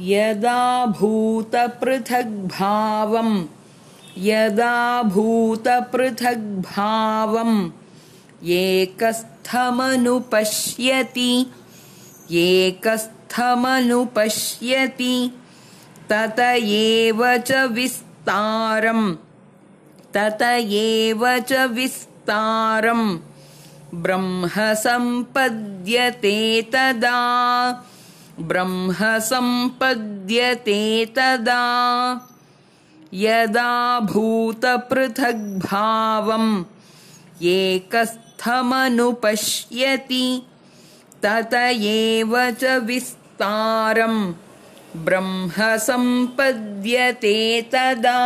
यदा भूतपृथग्भावं यदा भूतपृथग्भावम् एकस्थमनुपश्यति एकस्थमनुपश्यति तत एव च विस्तारम् तत एव च विस्तारम्। ब्रह्म सम्पद्यते तदा ब्रह्म सम्पद्यते तदा यदा भूतपृथग्भावम् एकस्थमनुपश्यति तत एव च विस्तारम् ब्रह्म सम्पद्यते तदा